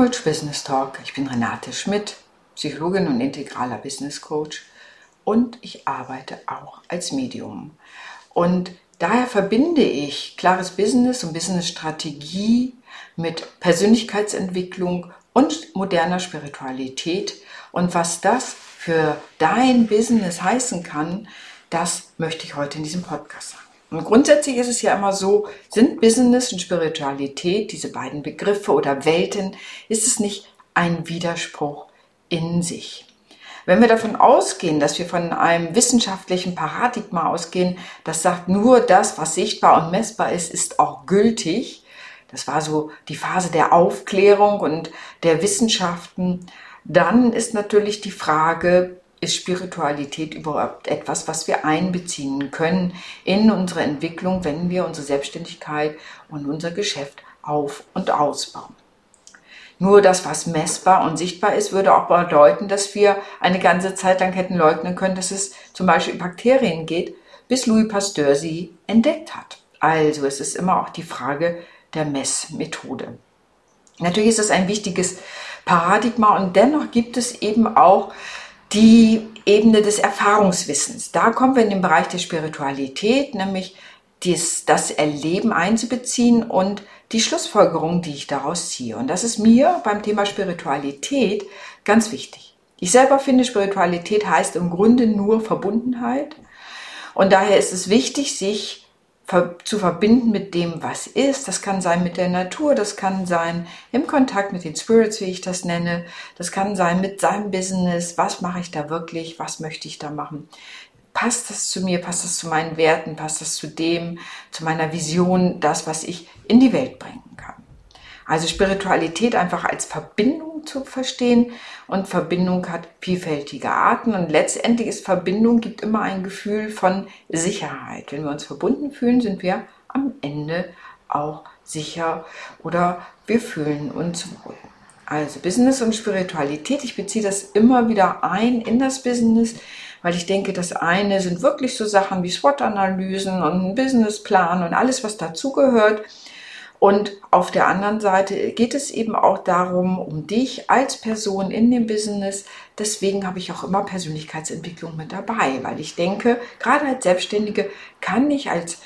Rich Business Talk. Ich bin Renate Schmidt, Psychologin und integraler Business Coach und ich arbeite auch als Medium. Und daher verbinde ich klares Business und Business Strategie mit Persönlichkeitsentwicklung und moderner Spiritualität. Und was das für dein Business heißen kann, das möchte ich heute in diesem Podcast sagen. Und grundsätzlich ist es ja immer so, sind Business und Spiritualität, diese beiden Begriffe oder Welten, ist es nicht ein Widerspruch in sich. Wenn wir davon ausgehen, dass wir von einem wissenschaftlichen Paradigma ausgehen, das sagt, nur das, was sichtbar und messbar ist, ist auch gültig, das war so die Phase der Aufklärung und der Wissenschaften, dann ist natürlich die Frage, ist Spiritualität überhaupt etwas, was wir einbeziehen können in unsere Entwicklung, wenn wir unsere Selbstständigkeit und unser Geschäft auf und ausbauen. Nur das, was messbar und sichtbar ist, würde auch bedeuten, dass wir eine ganze Zeit lang hätten leugnen können, dass es zum Beispiel Bakterien geht, bis Louis Pasteur sie entdeckt hat. Also es ist immer auch die Frage der Messmethode. Natürlich ist es ein wichtiges Paradigma und dennoch gibt es eben auch die Ebene des Erfahrungswissens. Da kommen wir in den Bereich der Spiritualität, nämlich dies, das Erleben einzubeziehen und die Schlussfolgerung, die ich daraus ziehe. Und das ist mir beim Thema Spiritualität ganz wichtig. Ich selber finde, Spiritualität heißt im Grunde nur Verbundenheit. Und daher ist es wichtig, sich zu verbinden mit dem, was ist. Das kann sein mit der Natur, das kann sein im Kontakt mit den Spirits, wie ich das nenne. Das kann sein mit seinem Business. Was mache ich da wirklich? Was möchte ich da machen? Passt das zu mir? Passt das zu meinen Werten? Passt das zu dem, zu meiner Vision, das, was ich in die Welt bringen kann? Also Spiritualität einfach als Verbindung zu verstehen und Verbindung hat vielfältige Arten und letztendlich ist Verbindung gibt immer ein Gefühl von Sicherheit. Wenn wir uns verbunden fühlen, sind wir am Ende auch sicher oder wir fühlen uns wohl. Also Business und Spiritualität, ich beziehe das immer wieder ein in das Business, weil ich denke, das eine sind wirklich so Sachen wie SWOT-Analysen und ein Businessplan und alles, was dazugehört. Und auf der anderen Seite geht es eben auch darum, um dich als Person in dem Business. Deswegen habe ich auch immer Persönlichkeitsentwicklung mit dabei, weil ich denke, gerade als Selbstständige kann ich als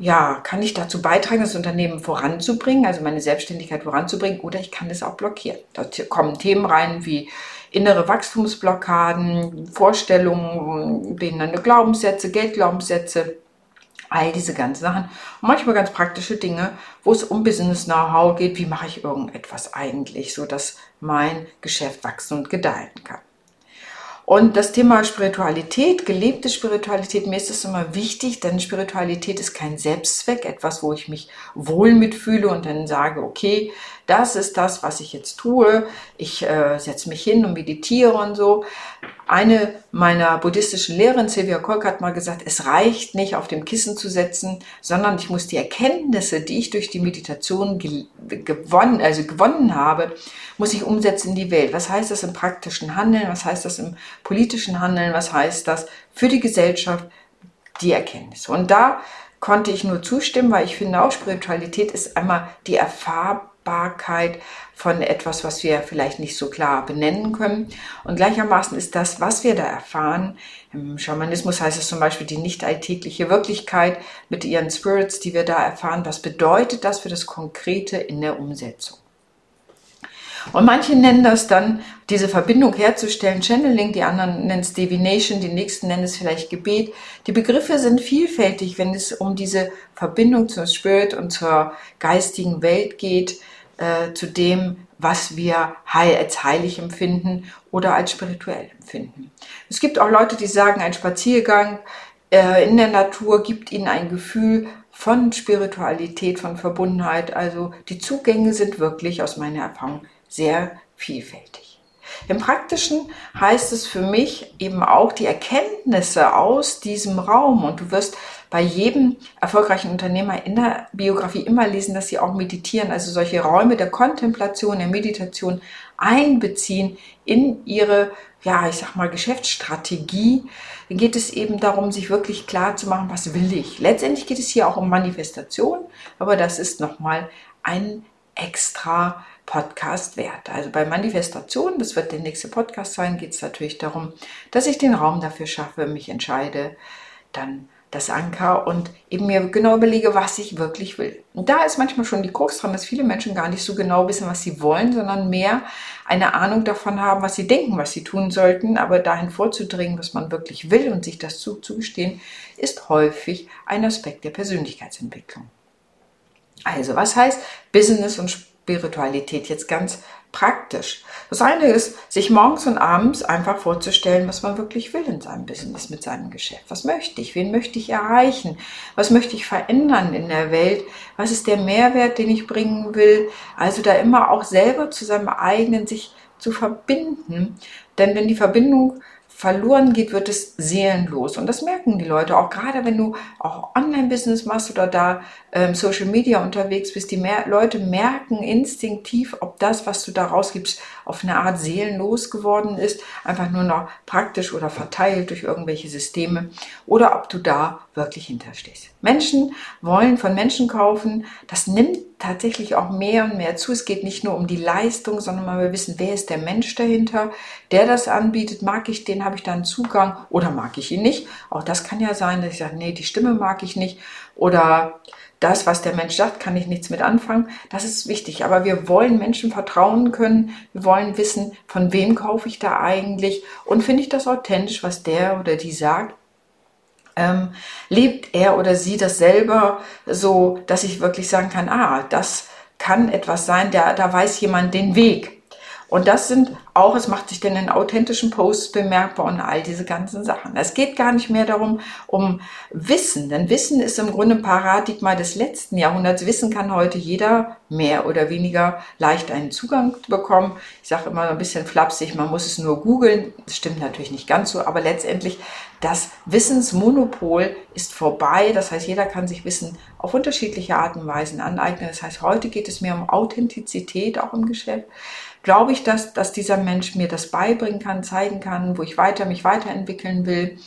ja, kann ich dazu beitragen, das Unternehmen voranzubringen, also meine Selbstständigkeit voranzubringen, oder ich kann das auch blockieren. Da kommen Themen rein wie innere Wachstumsblockaden, Vorstellungen, behindernde Glaubenssätze, Geldglaubenssätze, all diese ganzen Sachen. Und manchmal ganz praktische Dinge, wo es um Business-Know-how geht. Wie mache ich irgendetwas eigentlich, so dass mein Geschäft wachsen und gedeihen kann. Und das Thema Spiritualität, gelebte Spiritualität, mir ist es immer wichtig, denn Spiritualität ist kein Selbstzweck, etwas, wo ich mich wohl mitfühle und dann sage, okay, das ist das, was ich jetzt tue. Ich äh, setze mich hin und meditiere und so. Eine meiner buddhistischen Lehrerin, Sylvia Kolk, hat mal gesagt, es reicht nicht, auf dem Kissen zu setzen, sondern ich muss die Erkenntnisse, die ich durch die Meditation gewonnen, also gewonnen habe, muss ich umsetzen in die Welt. Was heißt das im praktischen Handeln? Was heißt das im politischen Handeln? Was heißt das für die Gesellschaft? Die Erkenntnisse. Und da konnte ich nur zustimmen, weil ich finde auch Spiritualität ist einmal die Erfahrung, Greifbarkeit von etwas, was wir vielleicht nicht so klar benennen können. Und gleichermaßen ist das, was wir da erfahren, im Schamanismus heißt es zum Beispiel die nicht alltägliche Wirklichkeit mit ihren Spirits, die wir da erfahren. Was bedeutet das für das Konkrete in der Umsetzung? Und manche nennen das dann, diese Verbindung herzustellen, Channeling, die anderen nennen es Divination, die nächsten nennen es vielleicht Gebet. Die Begriffe sind vielfältig, wenn es um diese Verbindung zum Spirit und zur geistigen Welt geht äh, zu dem, was wir heil, als heilig empfinden oder als spirituell empfinden. Es gibt auch Leute, die sagen, ein Spaziergang äh, in der Natur gibt ihnen ein Gefühl von Spiritualität, von Verbundenheit. Also die Zugänge sind wirklich aus meiner Erfahrung sehr vielfältig. Im Praktischen heißt es für mich eben auch die Erkenntnisse aus diesem Raum und du wirst bei jedem erfolgreichen Unternehmer in der Biografie immer lesen, dass sie auch meditieren, also solche Räume der Kontemplation, der Meditation einbeziehen in ihre, ja, ich sag mal, Geschäftsstrategie. Dann geht es eben darum, sich wirklich klar zu machen, was will ich. Letztendlich geht es hier auch um Manifestation, aber das ist nochmal ein extra Podcast wert. Also bei Manifestation, das wird der nächste Podcast sein, geht es natürlich darum, dass ich den Raum dafür schaffe, mich entscheide, dann das Anker und eben mir genau überlege, was ich wirklich will. Und da ist manchmal schon die Krux dran, dass viele Menschen gar nicht so genau wissen, was sie wollen, sondern mehr eine Ahnung davon haben, was sie denken, was sie tun sollten. Aber dahin vorzudringen, was man wirklich will und sich das zuzugestehen, ist häufig ein Aspekt der Persönlichkeitsentwicklung. Also, was heißt Business und Spiritualität jetzt ganz praktisch. Das eine ist, sich morgens und abends einfach vorzustellen, was man wirklich will in seinem Business, mit seinem Geschäft. Was möchte ich? Wen möchte ich erreichen? Was möchte ich verändern in der Welt? Was ist der Mehrwert, den ich bringen will? Also da immer auch selber zu seinem eigenen sich zu verbinden. Denn wenn die Verbindung verloren geht, wird es seelenlos. Und das merken die Leute, auch gerade wenn du auch Online-Business machst oder da ähm, Social Media unterwegs bist. Die mehr Leute merken instinktiv, ob das, was du da rausgibst, auf eine Art seelenlos geworden ist, einfach nur noch praktisch oder verteilt durch irgendwelche Systeme oder ob du da wirklich hinterstehst. Menschen wollen von Menschen kaufen. Das nimmt tatsächlich auch mehr und mehr zu. Es geht nicht nur um die Leistung, sondern man will wissen, wer ist der Mensch dahinter, der das anbietet. Mag ich den, habe ich da einen Zugang oder mag ich ihn nicht? Auch das kann ja sein, dass ich sage, nee, die Stimme mag ich nicht oder das, was der Mensch sagt, kann ich nichts mit anfangen. Das ist wichtig. Aber wir wollen Menschen vertrauen können. Wir wollen wissen, von wem kaufe ich da eigentlich und finde ich das authentisch, was der oder die sagt. Ähm, lebt er oder sie das selber so, dass ich wirklich sagen kann, ah, das kann etwas sein, der, da weiß jemand den Weg. Und das sind auch, es macht sich denn in authentischen Posts bemerkbar und all diese ganzen Sachen. Es geht gar nicht mehr darum, um Wissen, denn Wissen ist im Grunde ein Paradigma des letzten Jahrhunderts. Wissen kann heute jeder mehr oder weniger leicht einen Zugang bekommen. Ich sage immer ein bisschen flapsig, man muss es nur googeln. Das stimmt natürlich nicht ganz so, aber letztendlich das Wissensmonopol ist vorbei. Das heißt, jeder kann sich Wissen auf unterschiedliche Arten und Weisen aneignen. Das heißt, heute geht es mehr um Authentizität auch im Geschäft glaube ich, dass, dass dieser Mensch mir das beibringen kann, zeigen kann, wo ich weiter mich weiterentwickeln will.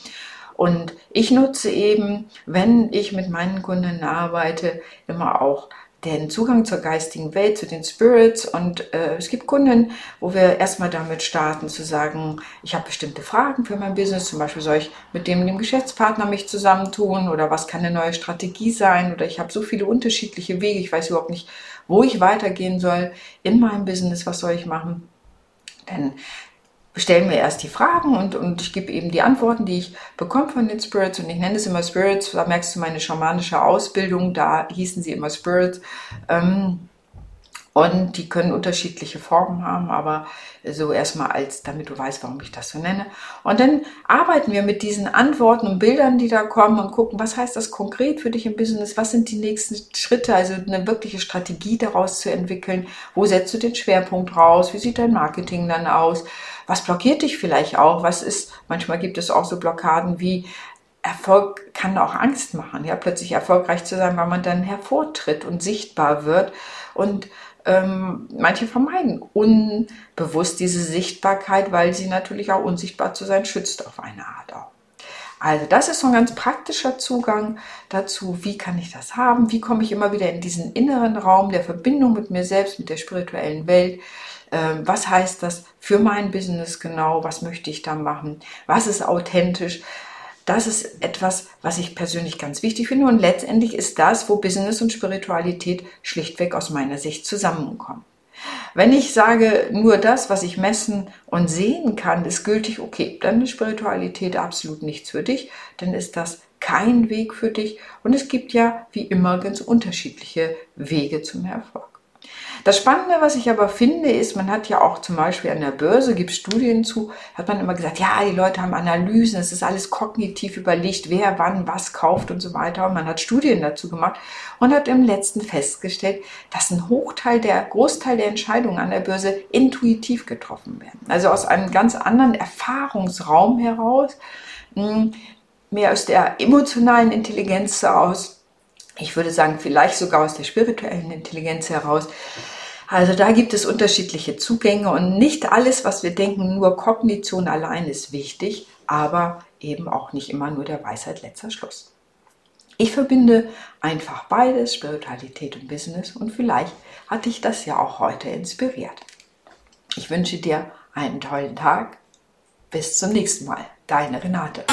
Und ich nutze eben, wenn ich mit meinen Kunden arbeite, immer auch den Zugang zur geistigen Welt, zu den Spirits. Und äh, es gibt Kunden, wo wir erstmal damit starten, zu sagen, ich habe bestimmte Fragen für mein Business. Zum Beispiel soll ich mit dem, dem Geschäftspartner mich zusammentun oder was kann eine neue Strategie sein? Oder ich habe so viele unterschiedliche Wege, ich weiß überhaupt nicht, wo ich weitergehen soll in meinem Business, was soll ich machen. Denn stellen mir erst die Fragen und, und ich gebe eben die Antworten, die ich bekomme von den Spirits. Und ich nenne es immer Spirits, da merkst du meine schamanische Ausbildung, da hießen sie immer Spirits. Ähm, und die können unterschiedliche Formen haben, aber so erstmal als, damit du weißt, warum ich das so nenne. Und dann arbeiten wir mit diesen Antworten und Bildern, die da kommen und gucken, was heißt das konkret für dich im Business? Was sind die nächsten Schritte? Also eine wirkliche Strategie daraus zu entwickeln. Wo setzt du den Schwerpunkt raus? Wie sieht dein Marketing dann aus? Was blockiert dich vielleicht auch? Was ist, manchmal gibt es auch so Blockaden wie, Erfolg kann auch Angst machen, ja, plötzlich erfolgreich zu sein, weil man dann hervortritt und sichtbar wird. Und ähm, manche vermeiden unbewusst diese Sichtbarkeit, weil sie natürlich auch unsichtbar zu sein schützt auf eine Art auch. Also das ist so ein ganz praktischer Zugang dazu, wie kann ich das haben, wie komme ich immer wieder in diesen inneren Raum der Verbindung mit mir selbst, mit der spirituellen Welt. Ähm, was heißt das für mein Business genau? Was möchte ich da machen? Was ist authentisch? Das ist etwas, was ich persönlich ganz wichtig finde. Und letztendlich ist das, wo Business und Spiritualität schlichtweg aus meiner Sicht zusammenkommen. Wenn ich sage, nur das, was ich messen und sehen kann, ist gültig, okay, dann ist Spiritualität absolut nichts für dich, dann ist das kein Weg für dich. Und es gibt ja wie immer ganz unterschiedliche Wege zum Erfolg. Das Spannende, was ich aber finde, ist, man hat ja auch zum Beispiel an der Börse, gibt Studien zu, hat man immer gesagt, ja, die Leute haben Analysen, es ist alles kognitiv überlegt, wer wann was kauft und so weiter. Und man hat Studien dazu gemacht und hat im letzten festgestellt, dass ein Hochteil der, Großteil der Entscheidungen an der Börse intuitiv getroffen werden. Also aus einem ganz anderen Erfahrungsraum heraus, hm, mehr aus der emotionalen Intelligenz heraus ich würde sagen, vielleicht sogar aus der spirituellen Intelligenz heraus. Also da gibt es unterschiedliche Zugänge und nicht alles, was wir denken, nur Kognition allein ist wichtig, aber eben auch nicht immer nur der Weisheit letzter Schluss. Ich verbinde einfach beides, Spiritualität und Business und vielleicht hat dich das ja auch heute inspiriert. Ich wünsche dir einen tollen Tag. Bis zum nächsten Mal. Deine Renate.